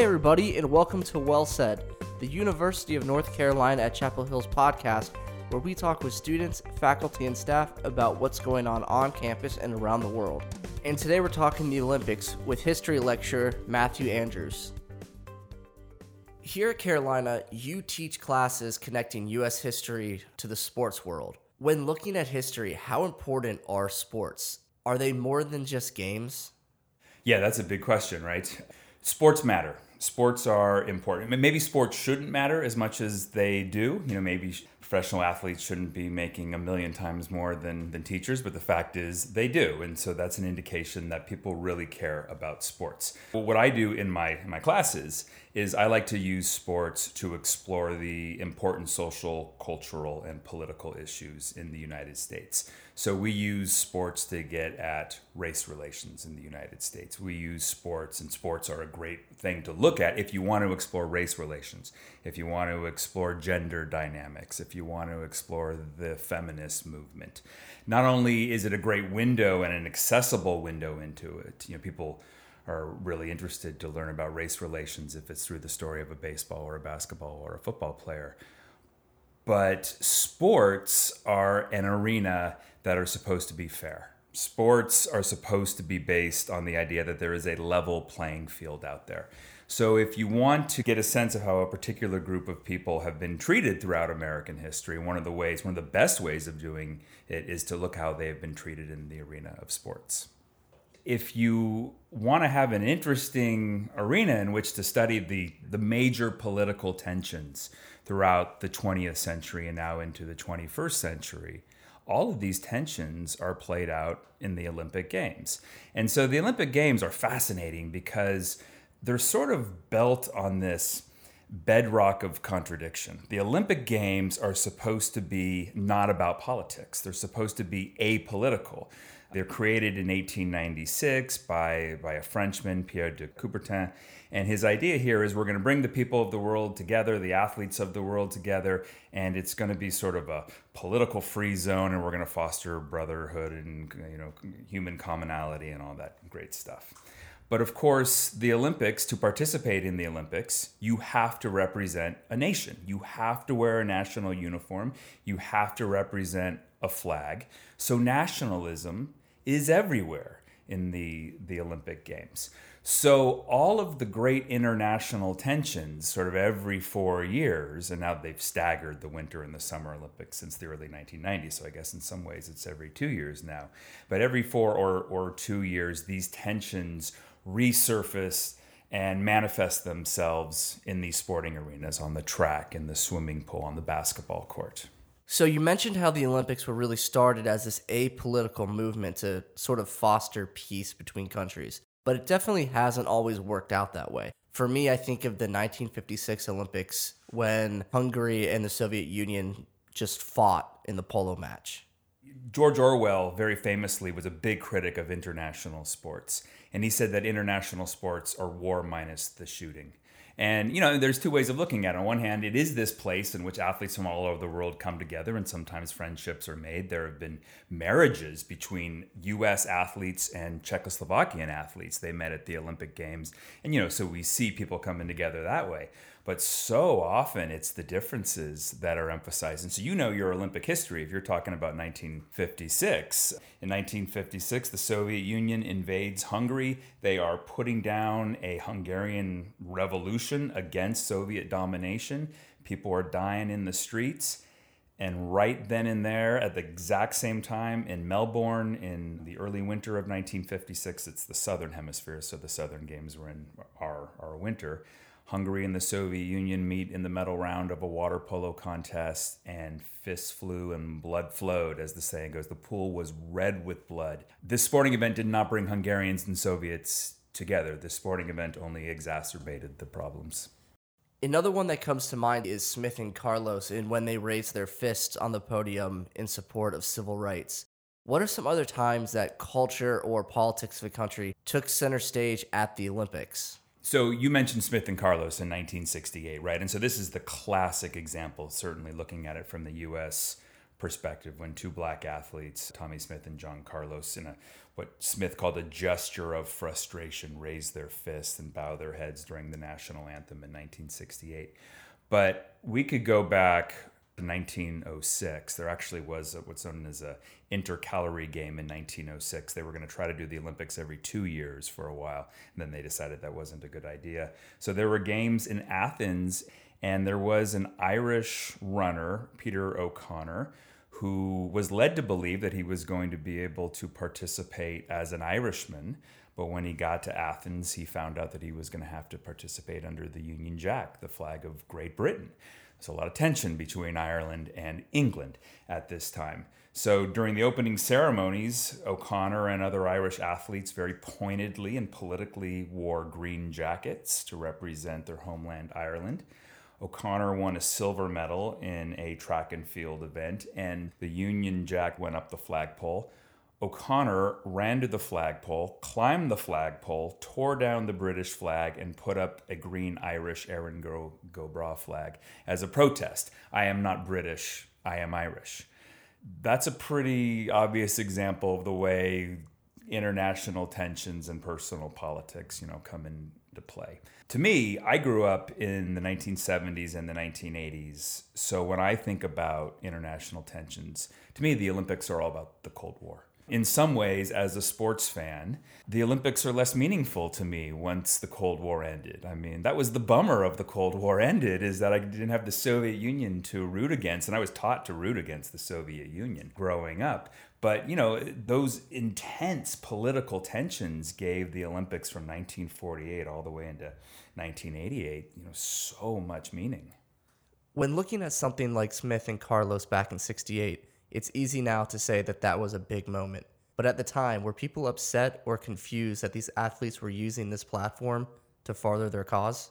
Hey, everybody, and welcome to Well Said, the University of North Carolina at Chapel Hill's podcast, where we talk with students, faculty, and staff about what's going on on campus and around the world. And today we're talking the Olympics with history lecturer Matthew Andrews. Here at Carolina, you teach classes connecting U.S. history to the sports world. When looking at history, how important are sports? Are they more than just games? Yeah, that's a big question, right? Sports matter. Sports are important. Maybe sports shouldn't matter as much as they do. You know, maybe professional athletes shouldn't be making a million times more than, than teachers, but the fact is they do. And so that's an indication that people really care about sports. What I do in my, in my classes is I like to use sports to explore the important social, cultural, and political issues in the United States. So we use sports to get at race relations in the United States. We use sports, and sports are a great thing to look at if you want to explore race relations, if you want to explore gender dynamics, if you want to explore the feminist movement. Not only is it a great window and an accessible window into it, you know, people are really interested to learn about race relations if it's through the story of a baseball or a basketball or a football player. But sports are an arena that are supposed to be fair. Sports are supposed to be based on the idea that there is a level playing field out there. So, if you want to get a sense of how a particular group of people have been treated throughout American history, one of the ways, one of the best ways of doing it is to look how they have been treated in the arena of sports. If you want to have an interesting arena in which to study the, the major political tensions throughout the 20th century and now into the 21st century, all of these tensions are played out in the Olympic Games. And so the Olympic Games are fascinating because they're sort of built on this bedrock of contradiction. The Olympic Games are supposed to be not about politics, they're supposed to be apolitical. They're created in 1896 by, by a Frenchman, Pierre de Coubertin. And his idea here is we're going to bring the people of the world together, the athletes of the world together, and it's going to be sort of a political free zone, and we're going to foster brotherhood and you know human commonality and all that great stuff. But of course, the Olympics, to participate in the Olympics, you have to represent a nation. You have to wear a national uniform. You have to represent a flag. So nationalism is everywhere in the, the Olympic Games. So all of the great international tensions, sort of every four years, and now they've staggered the Winter and the Summer Olympics since the early 1990s. So I guess in some ways it's every two years now. But every four or, or two years, these tensions resurface and manifest themselves in these sporting arenas on the track, in the swimming pool, on the basketball court. So you mentioned how the Olympics were really started as this apolitical movement to sort of foster peace between countries, but it definitely hasn't always worked out that way. For me, I think of the 1956 Olympics when Hungary and the Soviet Union just fought in the polo match. George Orwell, very famously, was a big critic of international sports. And he said that international sports are war minus the shooting. And, you know, there's two ways of looking at it. On one hand, it is this place in which athletes from all over the world come together and sometimes friendships are made. There have been marriages between U.S. athletes and Czechoslovakian athletes. They met at the Olympic Games. And, you know, so we see people coming together that way. But so often it's the differences that are emphasized. And so you know your Olympic history if you're talking about 1956. In 1956, the Soviet Union invades Hungary. They are putting down a Hungarian revolution against Soviet domination. People are dying in the streets. And right then and there, at the exact same time in Melbourne in the early winter of 1956, it's the southern hemisphere, so the southern games were in our, our winter. Hungary and the Soviet Union meet in the medal round of a water polo contest, and fists flew and blood flowed, as the saying goes. The pool was red with blood. This sporting event did not bring Hungarians and Soviets together. This sporting event only exacerbated the problems. Another one that comes to mind is Smith and Carlos in when they raised their fists on the podium in support of civil rights. What are some other times that culture or politics of a country took center stage at the Olympics? So you mentioned Smith and Carlos in 1968, right? And so this is the classic example, certainly looking at it from the U.S. perspective when two black athletes, Tommie Smith and John Carlos, in a what Smith called a gesture of frustration, raised their fists and bow their heads during the national anthem in 1968. But we could go back 1906, there actually was what's known as a intercalary game in 1906. They were going to try to do the Olympics every two years for a while, and then they decided that wasn't a good idea. So there were games in Athens, and there was an Irish runner, Peter O'Connor, who was led to believe that he was going to be able to participate as an Irishman. But when he got to Athens, he found out that he was going to have to participate under the Union Jack, the flag of Great Britain. There's a lot of tension between Ireland and England at this time. So during the opening ceremonies, O'Connor and other Irish athletes very pointedly and politically wore green jackets to represent their homeland, Ireland. O'Connor won a silver medal in a track and field event, and the Union Jack went up the flagpole. O'Connor ran to the flagpole, climbed the flagpole, tore down the British flag, and put up a green Irish Erin Go, Go Bragh flag as a protest. I am not British, I am Irish. That's a pretty obvious example of the way international tensions and personal politics, you know, come into play. To me, I grew up in the 1970s and the 1980s. So when I think about international tensions, to me, the Olympics are all about the Cold War in some ways, as a sports fan, the Olympics are less meaningful to me once the Cold War ended. I mean, that was the bummer of the Cold War ended is that I didn't have the Soviet Union to root against, and I was taught to root against the Soviet Union growing up. But, you know, those intense political tensions gave the Olympics from 1948 all the way into 1988, you know, so much meaning. When looking at something like Smith and Carlos back in 68, it's easy now to say that that was a big moment. But at the time, were people upset or confused that these athletes were using this platform to further their cause?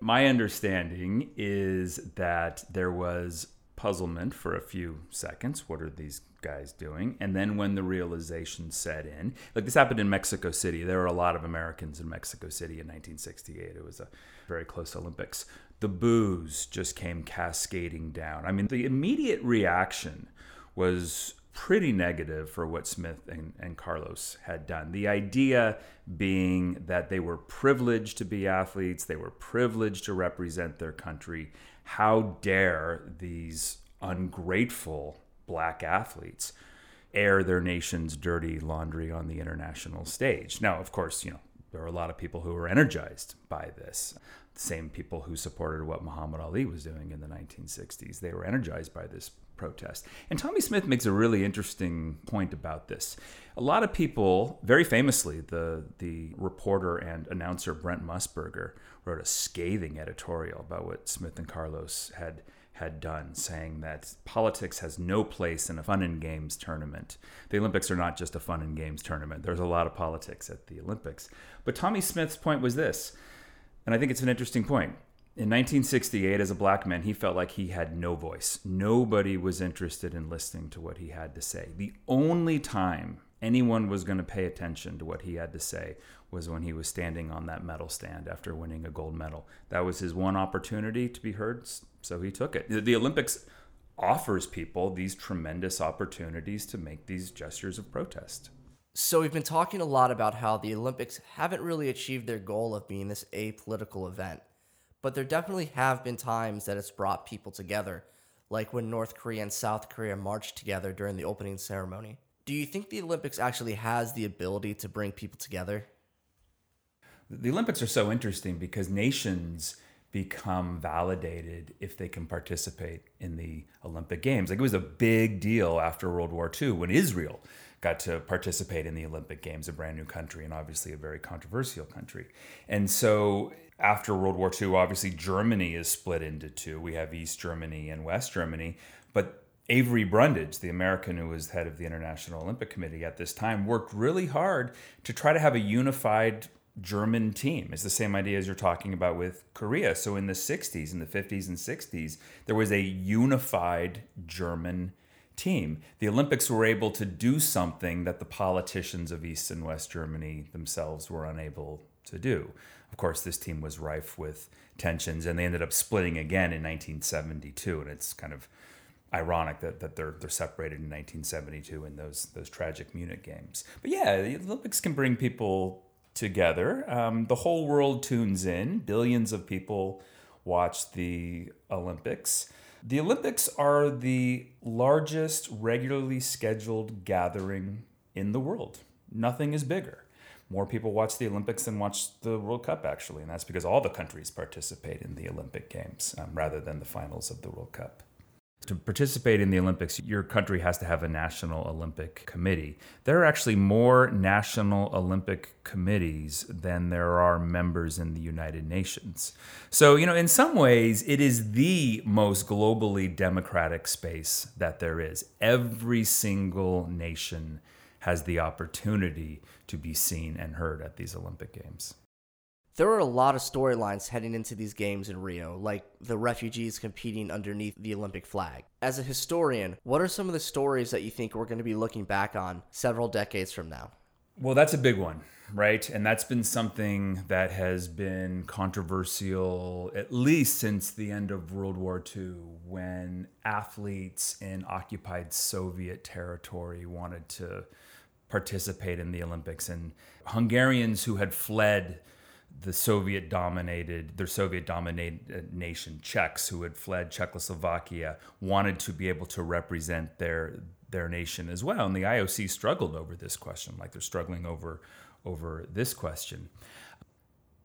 My understanding is that there was puzzlement for a few seconds. What are these guys doing? And then when the realization set in, like this happened in Mexico City, there were a lot of Americans in Mexico City in 1968. It was a very close Olympics. The boos just came cascading down. I mean, the immediate reaction was pretty negative for what Smith and, and Carlos had done. The idea being that they were privileged to be athletes, they were privileged to represent their country. How dare these ungrateful black athletes air their nation's dirty laundry on the international stage? Now, of course, you know, there are a lot of people who were energized by this. The same people who supported what Muhammad Ali was doing in the 1960s. They were energized by this protest. And Tommie Smith makes a really interesting point about this. A lot of people, very famously, the the reporter and announcer Brent Musburger wrote a scathing editorial about what Smith and Carlos had had done, saying that politics has no place in a fun and games tournament. The Olympics are not just a fun and games tournament. There's a lot of politics at the Olympics. But Tommie Smith's point was this, and I think it's an interesting point. In 1968, as a black man, he felt like he had no voice. Nobody was interested in listening to what he had to say. The only time anyone was going to pay attention to what he had to say was when he was standing on that medal stand after winning a gold medal. That was his one opportunity to be heard, so he took it. The Olympics offers people these tremendous opportunities to make these gestures of protest. So, we've been talking a lot about how the Olympics haven't really achieved their goal of being this apolitical event but there definitely have been times that it's brought people together, like when North Korea and South Korea marched together during the opening ceremony. Do you think the Olympics actually has the ability to bring people together? The Olympics are so interesting because nations become validated if they can participate in the Olympic Games. Like it was a big deal after World War II when Israel got to participate in the Olympic Games, a brand new country and obviously a very controversial country. And so after World War II, obviously Germany is split into two. We have East Germany and West Germany. But Avery Brundage, the American who was head of the International Olympic Committee at this time, worked really hard to try to have a unified German team. It's the same idea as you're talking about with Korea. So in the 60s, in the 50s and 60s, there was a unified German team. The Olympics were able to do something that the politicians of East and West Germany themselves were unable to do. Of course, this team was rife with tensions, and they ended up splitting again in 1972. And it's kind of ironic that, that they're they're separated in 1972 in those those tragic Munich games. But yeah, the Olympics can bring people together. Um, the whole world tunes in. Billions of people watch the Olympics. The Olympics are the largest regularly scheduled gathering in the world. Nothing is bigger. More people watch the Olympics than watch the World Cup, actually, and that's because all the countries participate in the Olympic Games um, rather than the finals of the World Cup to participate in the Olympics, your country has to have a national Olympic committee. There are actually more national Olympic committees than there are members in the United Nations. So, you know, in some ways, it is the most globally democratic space that there is. Every single nation has the opportunity to be seen and heard at these Olympic Games there were a lot of storylines heading into these games in Rio, like the refugees competing underneath the Olympic flag. As a historian, what are some of the stories that you think we're going to be looking back on several decades from now? Well, that's a big one, right? And that's been something that has been controversial at least since the end of World War II, when athletes in occupied Soviet territory wanted to participate in the Olympics. And Hungarians who had fled the Soviet dominated, their Soviet dominated nation, Czechs who had fled Czechoslovakia, wanted to be able to represent their their nation as well. And the IOC struggled over this question, like they're struggling over over this question.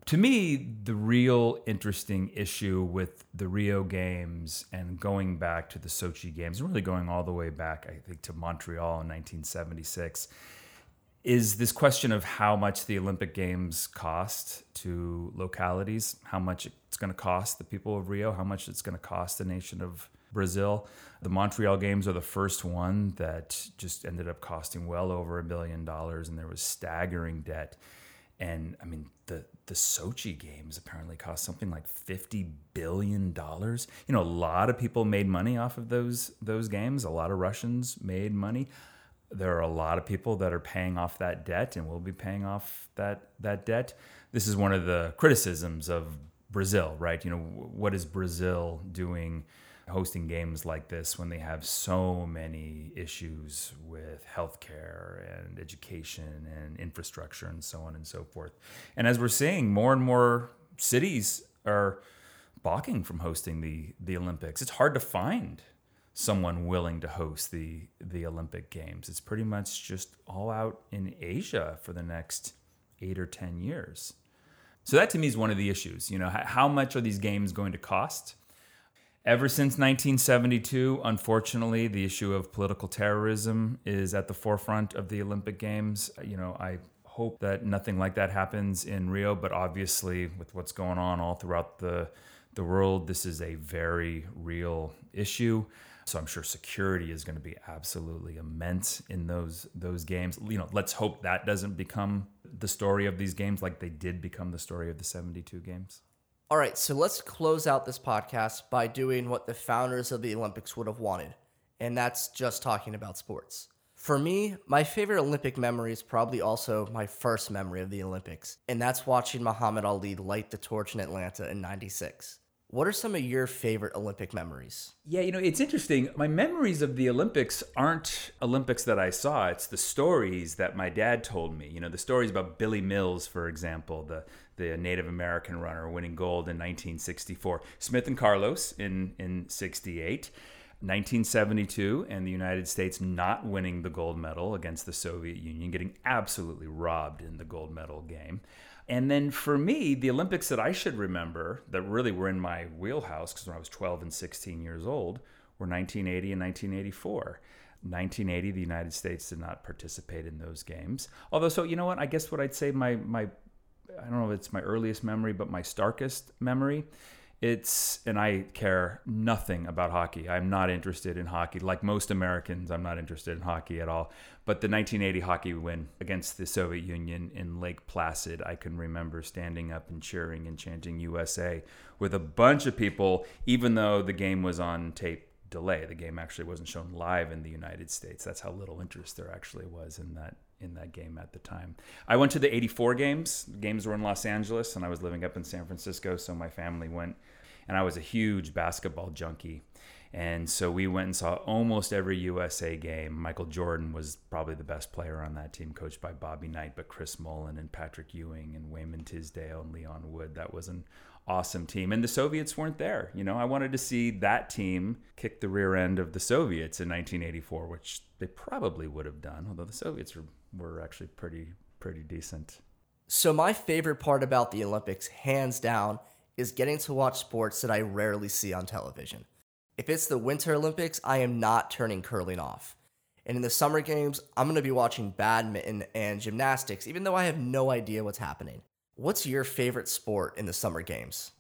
To me, the real interesting issue with the Rio Games and going back to the Sochi Games, really going all the way back, I think, to Montreal in 1976, is this question of how much the Olympic Games cost to localities, how much it's going to cost the people of Rio, how much it's going to cost the nation of Brazil. The Montreal Games are the first one that just ended up costing well over a billion dollars, and there was staggering debt. And I mean, the the Sochi Games apparently cost something like fifty billion dollars. You know, a lot of people made money off of those those games. A lot of Russians made money there are a lot of people that are paying off that debt and will be paying off that that debt. This is one of the criticisms of Brazil, right? You know, what is Brazil doing hosting games like this when they have so many issues with healthcare and education and infrastructure and so on and so forth. And as we're seeing, more and more cities are balking from hosting the the Olympics. It's hard to find someone willing to host the the Olympic Games. It's pretty much just all out in Asia for the next eight or ten years. So that to me is one of the issues. You know, how much are these games going to cost? Ever since 1972, unfortunately, the issue of political terrorism is at the forefront of the Olympic Games. You know, I hope that nothing like that happens in Rio, but obviously, with what's going on all throughout the the world, this is a very real issue. So I'm sure security is going to be absolutely immense in those those games. You know, let's hope that doesn't become the story of these games like they did become the story of the 72 games. All right, so let's close out this podcast by doing what the founders of the Olympics would have wanted, and that's just talking about sports. For me, my favorite Olympic memory is probably also my first memory of the Olympics, and that's watching Muhammad Ali light the torch in Atlanta in 96. What are some of your favorite Olympic memories? Yeah, you know, it's interesting. My memories of the Olympics aren't Olympics that I saw. It's the stories that my dad told me. You know, the stories about Billy Mills, for example, the the Native American runner winning gold in 1964. Smith and Carlos in in 68. 1972 and the United States not winning the gold medal against the Soviet Union, getting absolutely robbed in the gold medal game. And then for me, the Olympics that I should remember that really were in my wheelhouse, because when I was 12 and 16 years old, were 1980 and 1984. 1980, the United States did not participate in those games. Although, so you know what? I guess what I'd say my my I don't know if it's my earliest memory, but my starkest memory it's and I care nothing about hockey. I'm not interested in hockey. Like most Americans, I'm not interested in hockey at all. But the 1980 hockey win against the Soviet Union in Lake Placid, I can remember standing up and cheering and chanting USA with a bunch of people, even though the game was on tape delay. The game actually wasn't shown live in the United States. That's how little interest there actually was in that in that game at the time. I went to the 84 games. The games were in Los Angeles and I was living up in San Francisco, so my family went and I was a huge basketball junkie. And so we went and saw almost every USA game. Michael Jordan was probably the best player on that team, coached by Bobby Knight, but Chris Mullin and Patrick Ewing and Wayman Tisdale and Leon Wood. That was an awesome team. And the Soviets weren't there. You know, I wanted to see that team kick the rear end of the Soviets in 1984, which they probably would have done, although the Soviets were, were actually pretty pretty decent. So my favorite part about the Olympics, hands down, is getting to watch sports that I rarely see on television. If it's the Winter Olympics, I am not turning curling off. And in the Summer Games, I'm going to be watching badminton and gymnastics, even though I have no idea what's happening. What's your favorite sport in the Summer Games?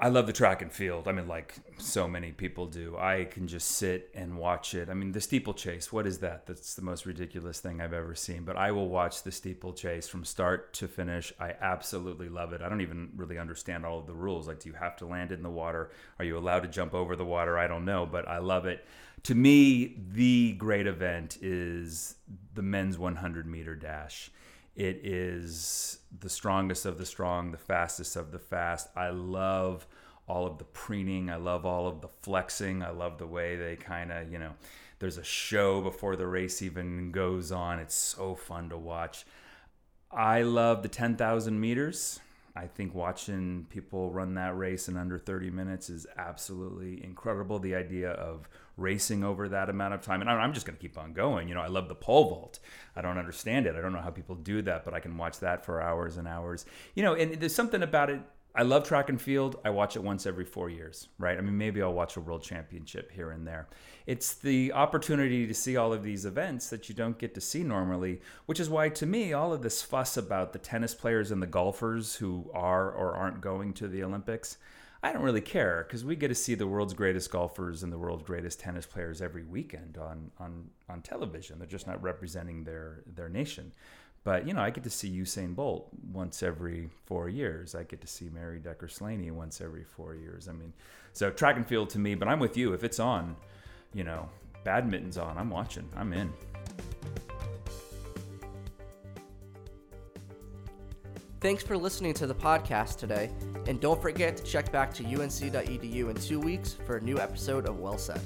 I love the track and field. I mean, like so many people do. I can just sit and watch it. I mean, the steeplechase, what is that? That's the most ridiculous thing I've ever seen. But I will watch the steeplechase from start to finish. I absolutely love it. I don't even really understand all of the rules. Like, do you have to land in the water? Are you allowed to jump over the water? I don't know, but I love it. To me, the great event is the men's 100 meter dash. It is the strongest of the strong, the fastest of the fast. I love all of the preening. I love all of the flexing. I love the way they kind of, you know, there's a show before the race even goes on. It's so fun to watch. I love the 10,000 meters. I think watching people run that race in under 30 minutes is absolutely incredible. The idea of racing over that amount of time, and I'm just going to keep on going. You know, I love the pole vault. I don't understand it. I don't know how people do that, but I can watch that for hours and hours. You know, and there's something about it I love track and field. I watch it once every four years, right? I mean, maybe I'll watch a world championship here and there. It's the opportunity to see all of these events that you don't get to see normally, which is why, to me, all of this fuss about the tennis players and the golfers who are or aren't going to the Olympics, I don't really care because we get to see the world's greatest golfers and the world's greatest tennis players every weekend on, on, on television. They're just not representing their, their nation. But you know, I get to see Usain Bolt once every four years. I get to see Mary Decker Slaney once every four years. I mean, so track and field to me. But I'm with you. If it's on, you know, badminton's on. I'm watching. I'm in. Thanks for listening to the podcast today, and don't forget to check back to unc.edu in two weeks for a new episode of Well Said.